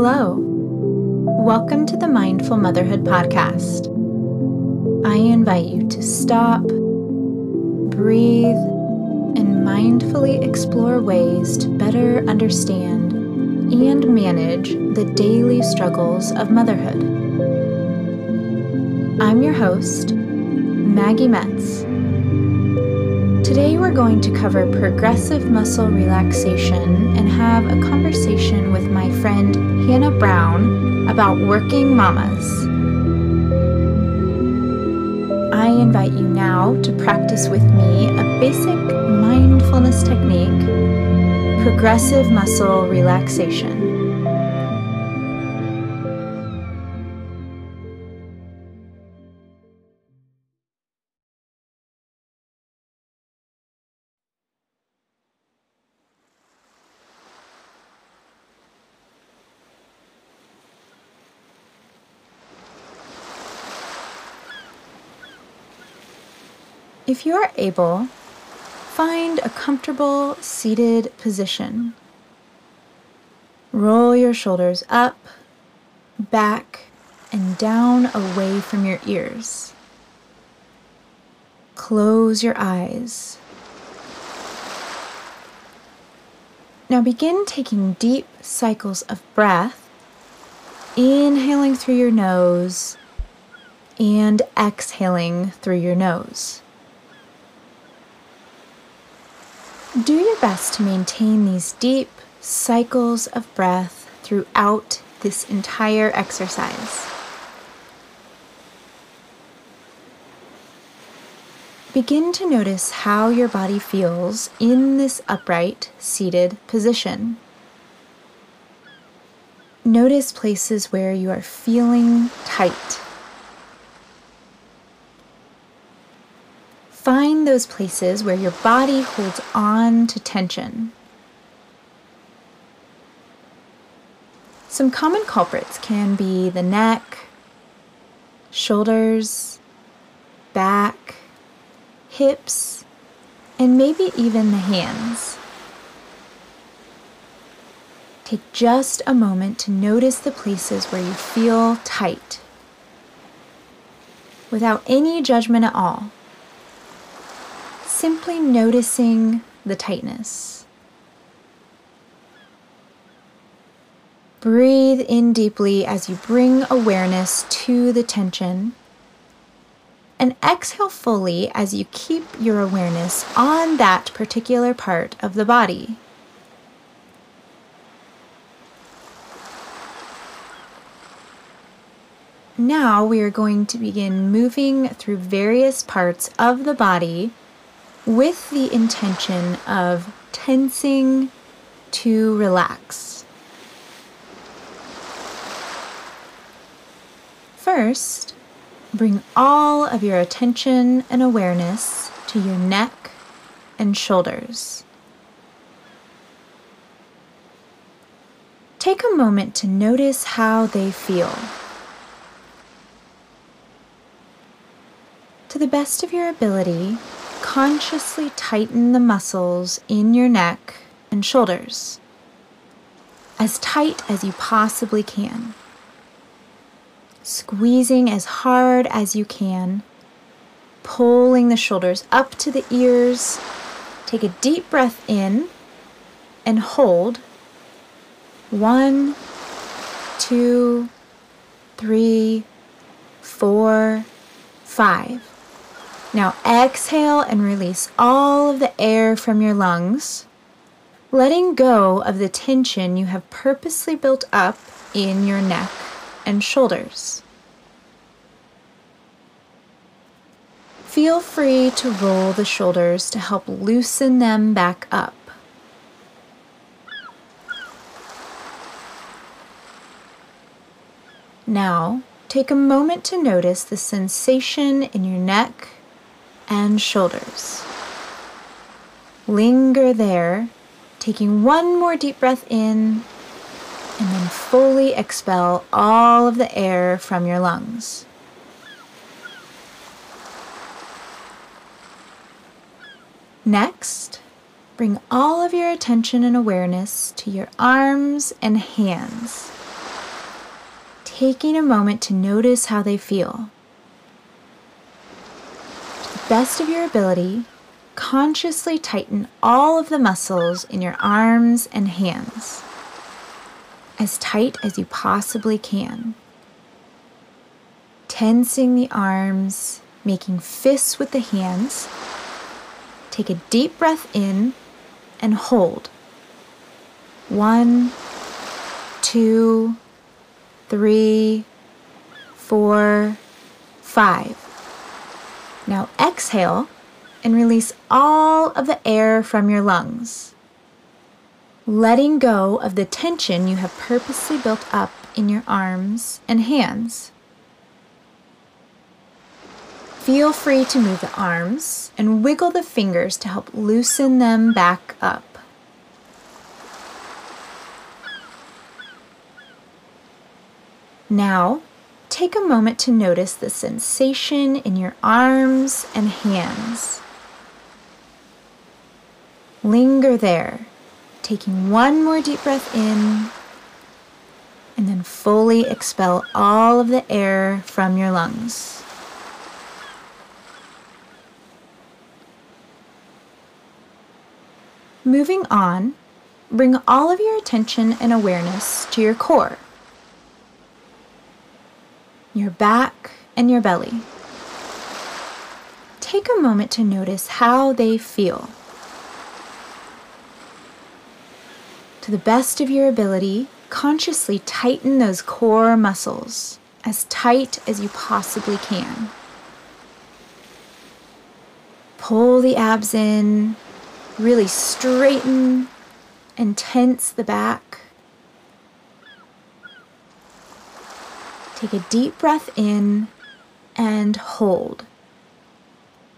Hello. Welcome to the Mindful Motherhood Podcast. I invite you to stop, breathe, and mindfully explore ways to better understand and manage the daily struggles of motherhood. I'm your host, Maggie Metz. Today we're going to cover progressive muscle relaxation and have a conversation with my friend Hannah Brown about working mamas. I invite you now to practice with me a basic mindfulness technique, progressive muscle relaxation. If you are able, find a comfortable seated position. Roll your shoulders up, back, and down away from your ears. Close your eyes. Now begin taking deep cycles of breath, inhaling through your nose and exhaling through your nose. Do your best to maintain these deep cycles of breath throughout this entire exercise. Begin to notice how your body feels in this upright, seated position. Notice places where you are feeling tight. Find those places where your body holds on to tension. Some common culprits can be the neck, shoulders, back, hips, and maybe even the hands. Take just a moment to notice the places where you feel tight without any judgment at all simply noticing the tightness. Breathe in deeply as you bring awareness to the tension. And exhale fully as you keep your awareness on that particular part of the body. Now we are going to begin moving through various parts of the body with the intention of tensing to relax. First, bring all of your attention and awareness to your neck and shoulders. Take a moment to notice how they feel. To the best of your ability, consciously tighten the muscles in your neck and shoulders as tight as you possibly can. Squeezing as hard as you can, pulling the shoulders up to the ears. Take a deep breath in and hold. One, two, three, four, five. Now exhale and release all of the air from your lungs, letting go of the tension you have purposely built up in your neck and shoulders. Feel free to roll the shoulders to help loosen them back up. Now, take a moment to notice the sensation in your neck and shoulders. Linger there, taking one more deep breath in, and then fully expel all of the air from your lungs. Next, bring all of your attention and awareness to your arms and hands. taking a moment to notice how they feel. Best of your ability, consciously tighten all of the muscles in your arms and hands, as tight as you possibly can. Tensing the arms, making fists with the hands. Take a deep breath in and hold. One, two, three, four, five. Now exhale and release all of the air from your lungs, letting go of the tension you have purposely built up in your arms and hands. Feel free to move the arms and wiggle the fingers to help loosen them back up. Now, take a moment to notice the sensation in your arms and hands. Linger there, taking one more deep breath in and then fully expel all of the air from your lungs. Moving on, bring all of your attention and awareness to your core your back, and your belly. Take a moment to notice how they feel. To the best of your ability, consciously tighten those core muscles as tight as you possibly can. Pull the abs in, really straighten and tense the back. Take a deep breath in and hold.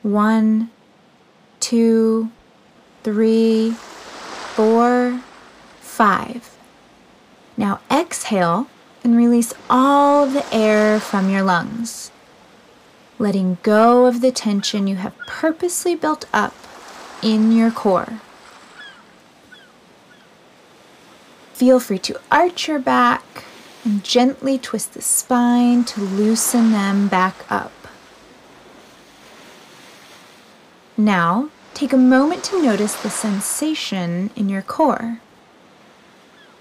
One, two, three, four, five. Now exhale and release all the air from your lungs, letting go of the tension you have purposely built up in your core. Feel free to arch your back and gently twist the spine to loosen them back up. Now, take a moment to notice the sensation in your core,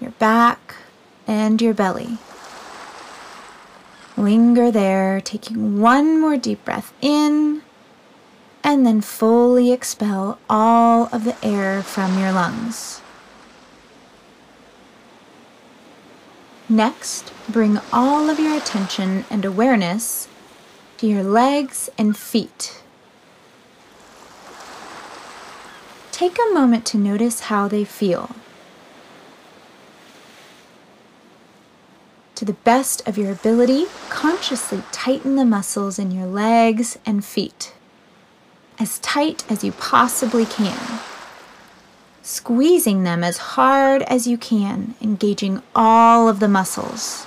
your back, and your belly. Linger there, taking one more deep breath in, and then fully expel all of the air from your lungs. Next, bring all of your attention and awareness to your legs and feet. Take a moment to notice how they feel. To the best of your ability, consciously tighten the muscles in your legs and feet, as tight as you possibly can squeezing them as hard as you can, engaging all of the muscles.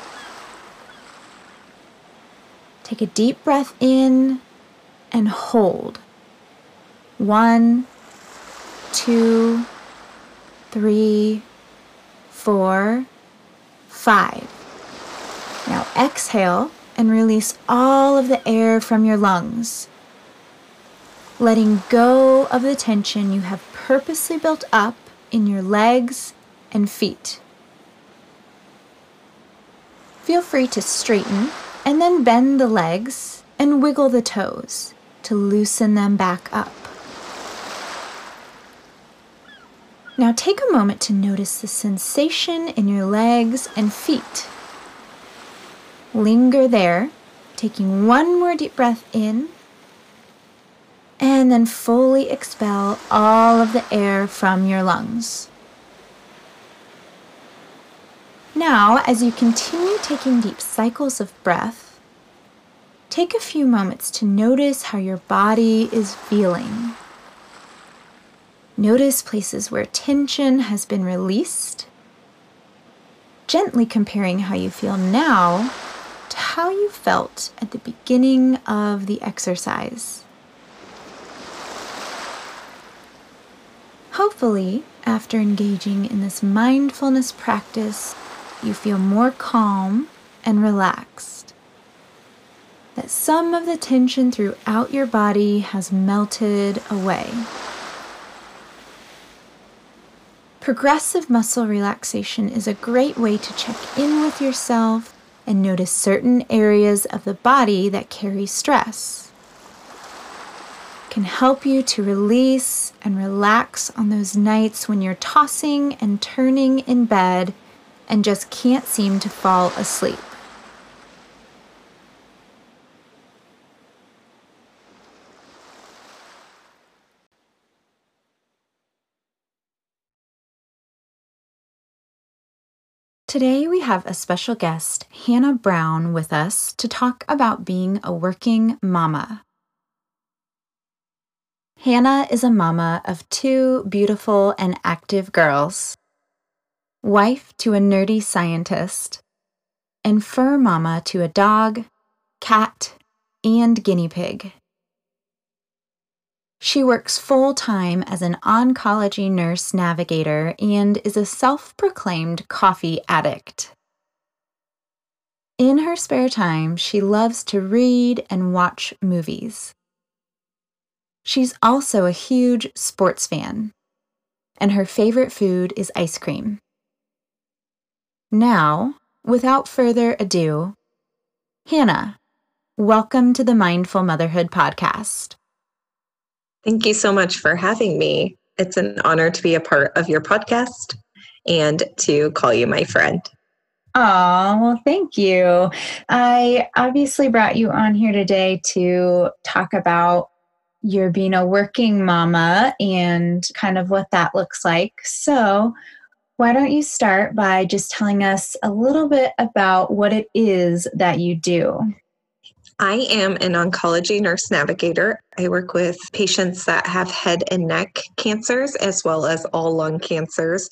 Take a deep breath in and hold. One, two, three, four, five. Now exhale and release all of the air from your lungs letting go of the tension you have purposely built up in your legs and feet. Feel free to straighten and then bend the legs and wiggle the toes to loosen them back up. Now take a moment to notice the sensation in your legs and feet. Linger there, taking one more deep breath in and then fully expel all of the air from your lungs. Now, as you continue taking deep cycles of breath, take a few moments to notice how your body is feeling. Notice places where tension has been released, gently comparing how you feel now to how you felt at the beginning of the exercise. Hopefully, after engaging in this mindfulness practice, you feel more calm and relaxed. That some of the tension throughout your body has melted away. Progressive muscle relaxation is a great way to check in with yourself and notice certain areas of the body that carry stress. Can help you to release and relax on those nights when you're tossing and turning in bed and just can't seem to fall asleep. Today, we have a special guest, Hannah Brown, with us to talk about being a working mama. Hannah is a mama of two beautiful and active girls, wife to a nerdy scientist, and fur mama to a dog, cat, and guinea pig. She works full time as an oncology nurse navigator and is a self proclaimed coffee addict. In her spare time, she loves to read and watch movies. She's also a huge sports fan, and her favorite food is ice cream. Now, without further ado, Hannah, welcome to the Mindful Motherhood Podcast. Thank you so much for having me. It's an honor to be a part of your podcast and to call you my friend. Oh, well, thank you. I obviously brought you on here today to talk about your being a working mama and kind of what that looks like. So, why don't you start by just telling us a little bit about what it is that you do? I am an oncology nurse navigator. I work with patients that have head and neck cancers as well as all lung cancers.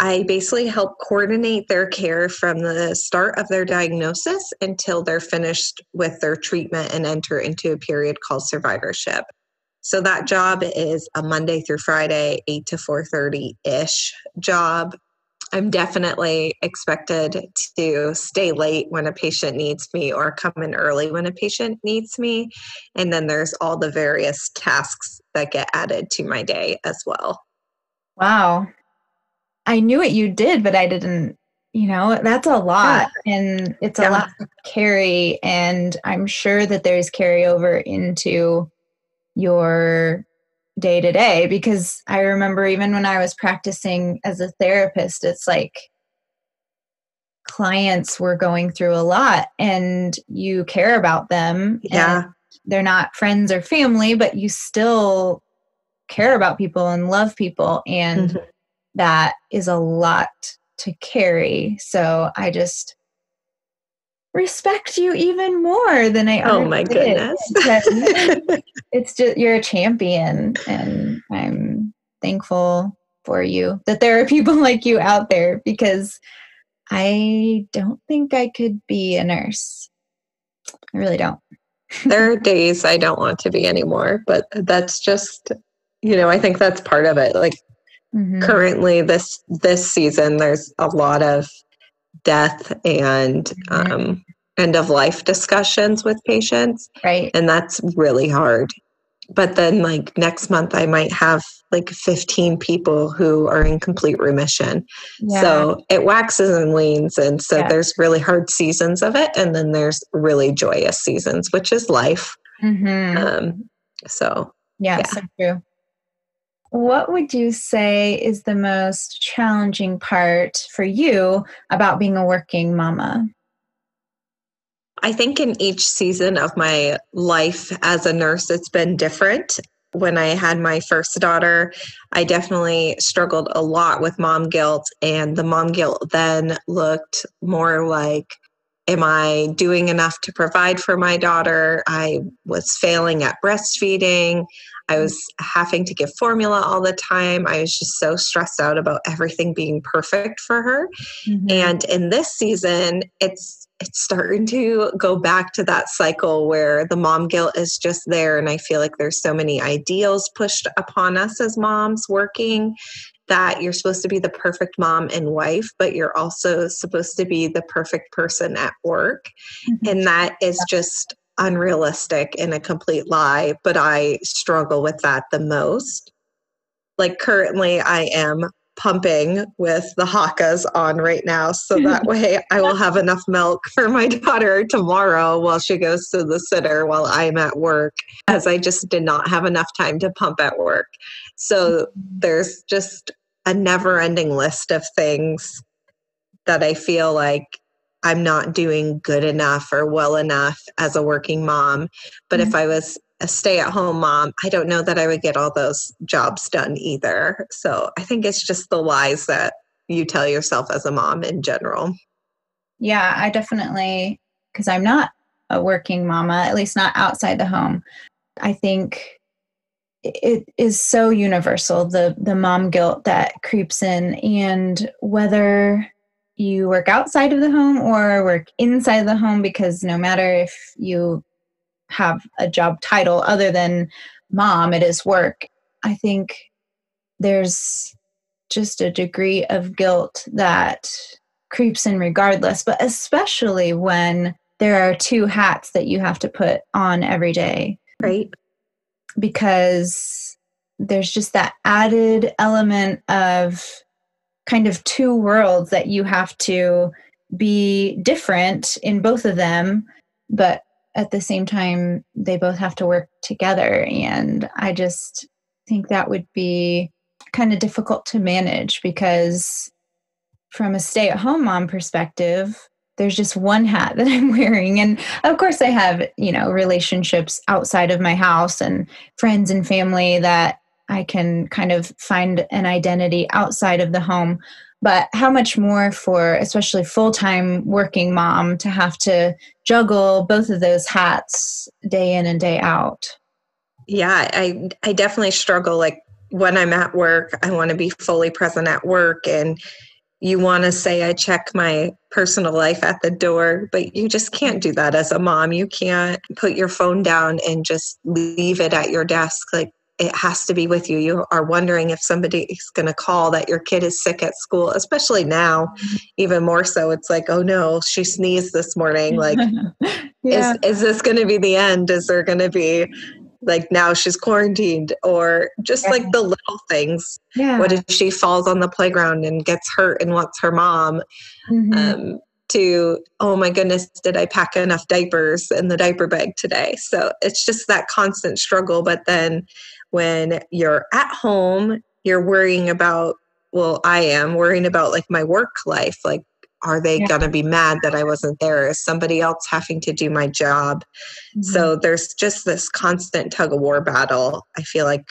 I basically help coordinate their care from the start of their diagnosis until they're finished with their treatment and enter into a period called survivorship. So that job is a Monday through Friday 8 to 4:30 ish job I'm definitely expected to stay late when a patient needs me or come in early when a patient needs me. And then there's all the various tasks that get added to my day as well. Wow. I knew what you did, but I didn't, you know, that's a lot yeah. and it's a lot to carry. And I'm sure that there's carryover into your day to day because I remember even when I was practicing as a therapist, it's like clients were going through a lot and you care about them. Yeah. they're not friends or family, but you still care about people and love people. And mm-hmm. That is a lot to carry. So I just respect you even more than I oh my goodness it's just you're a champion and I'm thankful for you that there are people like you out there because I don't think I could be a nurse. I really don't. there are days I don't want to be anymore, but that's just you know, I think that's part of it. Like mm-hmm. currently this this season there's a lot of death and mm-hmm. um, end of life discussions with patients. Right. And that's really hard. But then, like next month, I might have like 15 people who are in complete remission. Yeah. So it waxes and wanes. And so yeah. there's really hard seasons of it. And then there's really joyous seasons, which is life. Mm-hmm. Um, so, yeah, yeah, so true. What would you say is the most challenging part for you about being a working mama? I think in each season of my life as a nurse, it's been different. When I had my first daughter, I definitely struggled a lot with mom guilt, and the mom guilt then looked more like Am I doing enough to provide for my daughter? I was failing at breastfeeding. I was having to give formula all the time. I was just so stressed out about everything being perfect for her. Mm-hmm. And in this season, it's it's starting to go back to that cycle where the mom guilt is just there and I feel like there's so many ideals pushed upon us as moms working that you're supposed to be the perfect mom and wife, but you're also supposed to be the perfect person at work. Mm-hmm. And that is just unrealistic and a complete lie, but I struggle with that the most. Like currently, I am pumping with the Haakaas on right now. So that way I will have enough milk for my daughter tomorrow while she goes to the sitter while I'm at work, as I just did not have enough time to pump at work. So there's just a never ending list of things that I feel like I'm not doing good enough or well enough as a working mom. But mm-hmm. if I was a stay at home mom, I don't know that I would get all those jobs done either. So I think it's just the lies that you tell yourself as a mom in general. Yeah, I definitely, because I'm not a working mama, at least not outside the home. I think it is so universal the the mom guilt that creeps in. And whether you work outside of the home or work inside the home because no matter if you have a job title other than mom it is work. I think there's just a degree of guilt that creeps in regardless but especially when there are two hats that you have to put on every day. Right because there's just that added element of kind of two worlds that you have to be different in both of them, but at the same time, they both have to work together. And I just think that would be kind of difficult to manage because, from a stay at home mom perspective, there's just one hat that I'm wearing. And of course, I have, you know, relationships outside of my house and friends and family that I can kind of find an identity outside of the home. But how much more for, especially full time working mom, to have to juggle both of those hats day in and day out? Yeah, I, I definitely struggle. Like when I'm at work, I want to be fully present at work and you want to say i check my personal life at the door but you just can't do that as a mom. You can't put your phone down and just leave it at your desk. Like it has to be with you. You are wondering if somebody is going to call that your kid is sick at school especially now mm-hmm. even more so. It's like oh no she sneezed this morning. Like yeah. is, is this going to be the end? Is there going to be like now she's quarantined or just yeah. like the little things yeah. what if she falls on the playground and gets hurt and wants her mom mm-hmm. um, to oh my goodness did i pack enough diapers in the diaper bag today so it's just that constant struggle but then when you're at home you're worrying about well i am worrying about like my work life like are they yeah. going to be mad that I wasn't there? Is somebody else having to do my job? Mm-hmm. So there's just this constant tug of war battle. I feel like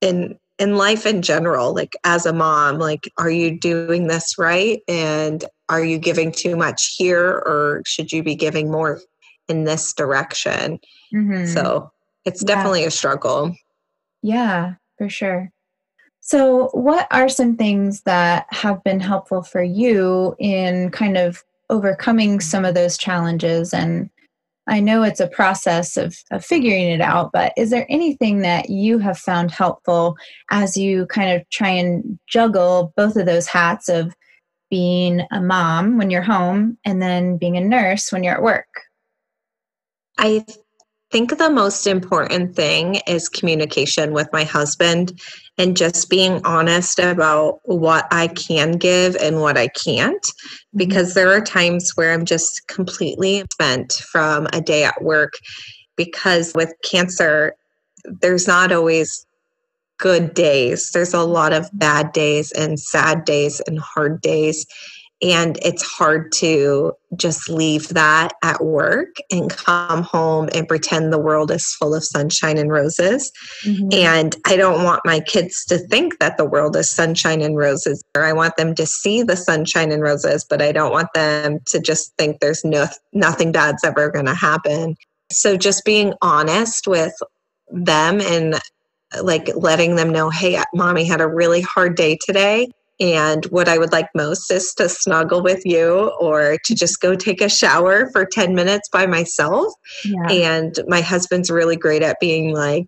in in life in general, like as a mom, like are you doing this right? And are you giving too much here or should you be giving more in this direction? Mm-hmm. So it's yeah. definitely a struggle. Yeah, for sure. So, what are some things that have been helpful for you in kind of overcoming some of those challenges? And I know it's a process of, of figuring it out, but is there anything that you have found helpful as you kind of try and juggle both of those hats of being a mom when you're home and then being a nurse when you're at work? I think the most important thing is communication with my husband and just being honest about what I can give and what I can't. Mm-hmm. Because there are times where I'm just completely spent from a day at work. Because with cancer, there's not always good days, there's a lot of bad days and sad days and hard days. And it's hard to just leave that at work and come home and pretend the world is full of sunshine and roses. Mm-hmm. And I don't want my kids to think that the world is sunshine and roses, or I want them to see the sunshine and roses, but I don't want them to just think there's no, nothing bad's ever going to happen. So just being honest with them and like letting them know, hey, mommy had a really hard day today and what I would like most is to snuggle with you or to just go take a shower for 10 minutes by myself. Yeah. And my husband's really great at being like,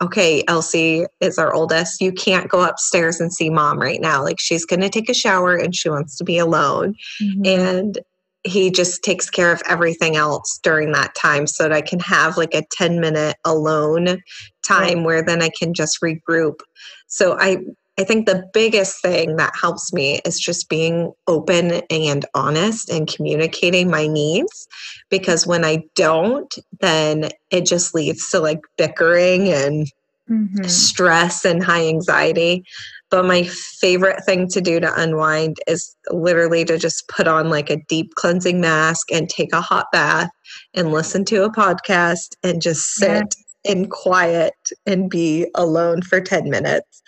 okay, Elsie is our oldest. You can't go upstairs and see mom right now. Like she's going to take a shower and she wants to be alone. Mm-hmm. And he just takes care of everything else during that time so that I can have like a 10 minute alone time right. where then I can just regroup. So I I think the biggest thing that helps me is just being open and honest and communicating my needs because when I don't, then it just leads to like bickering and mm-hmm. stress and high anxiety. But my favorite thing to do to unwind is literally to just put on like a deep cleansing mask and take a hot bath and listen to a podcast and just sit in quiet and be alone for 10 minutes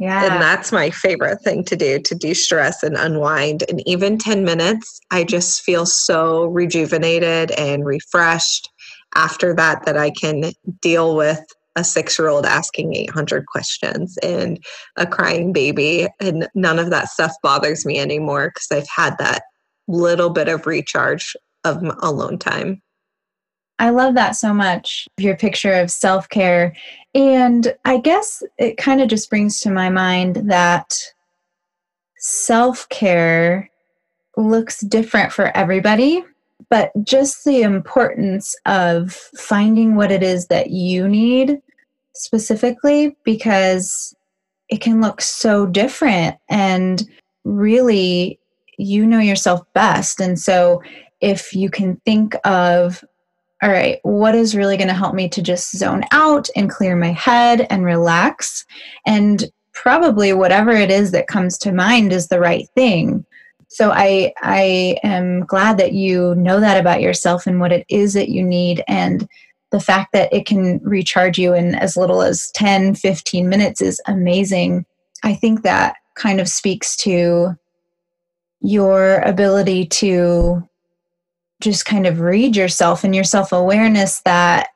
yeah. And that's my favorite thing to do to de stress and unwind. And even 10 minutes, I just feel so rejuvenated and refreshed after that that I can deal with a six year old asking 800 questions and a crying baby. And none of that stuff bothers me anymore because I've had that little bit of recharge of alone time. I love that so much. Your picture of self care. And I guess it kind of just brings to my mind that self care looks different for everybody, but just the importance of finding what it is that you need specifically because it can look so different and really you know yourself best. And so if you can think of all right, what is really going to help me to just zone out and clear my head and relax? And probably whatever it is that comes to mind is the right thing. So I I am glad that you know that about yourself and what it is that you need and the fact that it can recharge you in as little as 10 15 minutes is amazing. I think that kind of speaks to your ability to just kind of read yourself and your self awareness that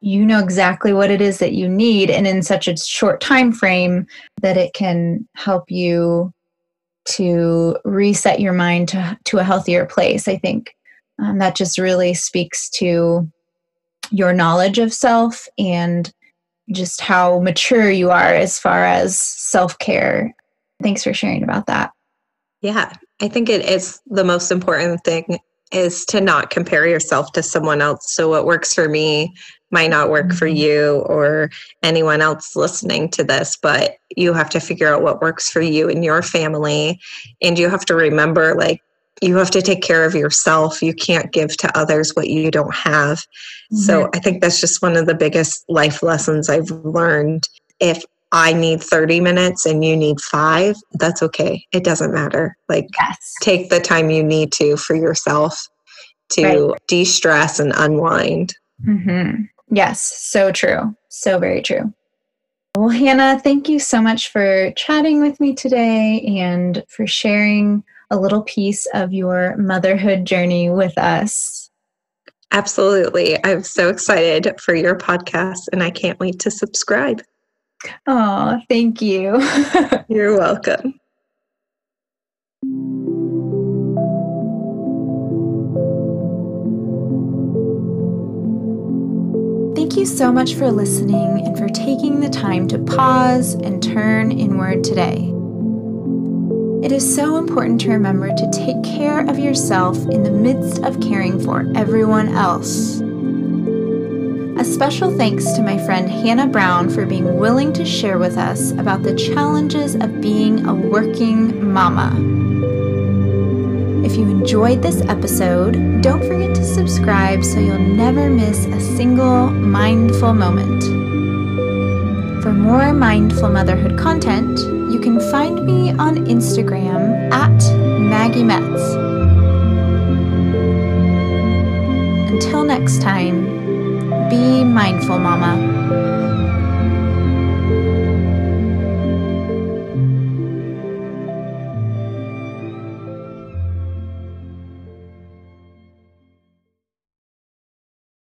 you know exactly what it is that you need and in such a short time frame that it can help you to reset your mind to, to a healthier place. I think um, that just really speaks to your knowledge of self and just how mature you are as far as self-care. Thanks for sharing about that. Yeah i think it is the most important thing is to not compare yourself to someone else. So, what works for me might not work for mm-hmm. you or anyone else listening to this, but you have to figure out what works for you and your family. And you have to remember, like, you have to take care of yourself. You can't give to others what you don't have. Mm-hmm. So, I think that's just one of the biggest life lessons I've learned. If I need 30 minutes and you need five, that's okay. It doesn't matter. Like, yes. take the time you need to for yourself to right. de stress and unwind. Mm-hmm. Yes, so true. So very true. Well, Hannah, thank you so much for chatting with me today and for sharing a little piece of your motherhood journey with us. Absolutely. I'm so excited for your podcast and I can't wait to subscribe. Oh, thank you. You're welcome. Thank you so much for listening and for taking the time to pause and turn inward today. It is so important to remember to take care of yourself in the midst of caring for everyone else. A special thanks to my friend Hannah Brown for being willing to share with us about the challenges of being a working mama. If you enjoyed this episode, don't forget to subscribe so you'll never miss a single mindful moment. For more mindful motherhood content, you can find me on Instagram at Maggie Metz. Until next time, be mindful, Mama.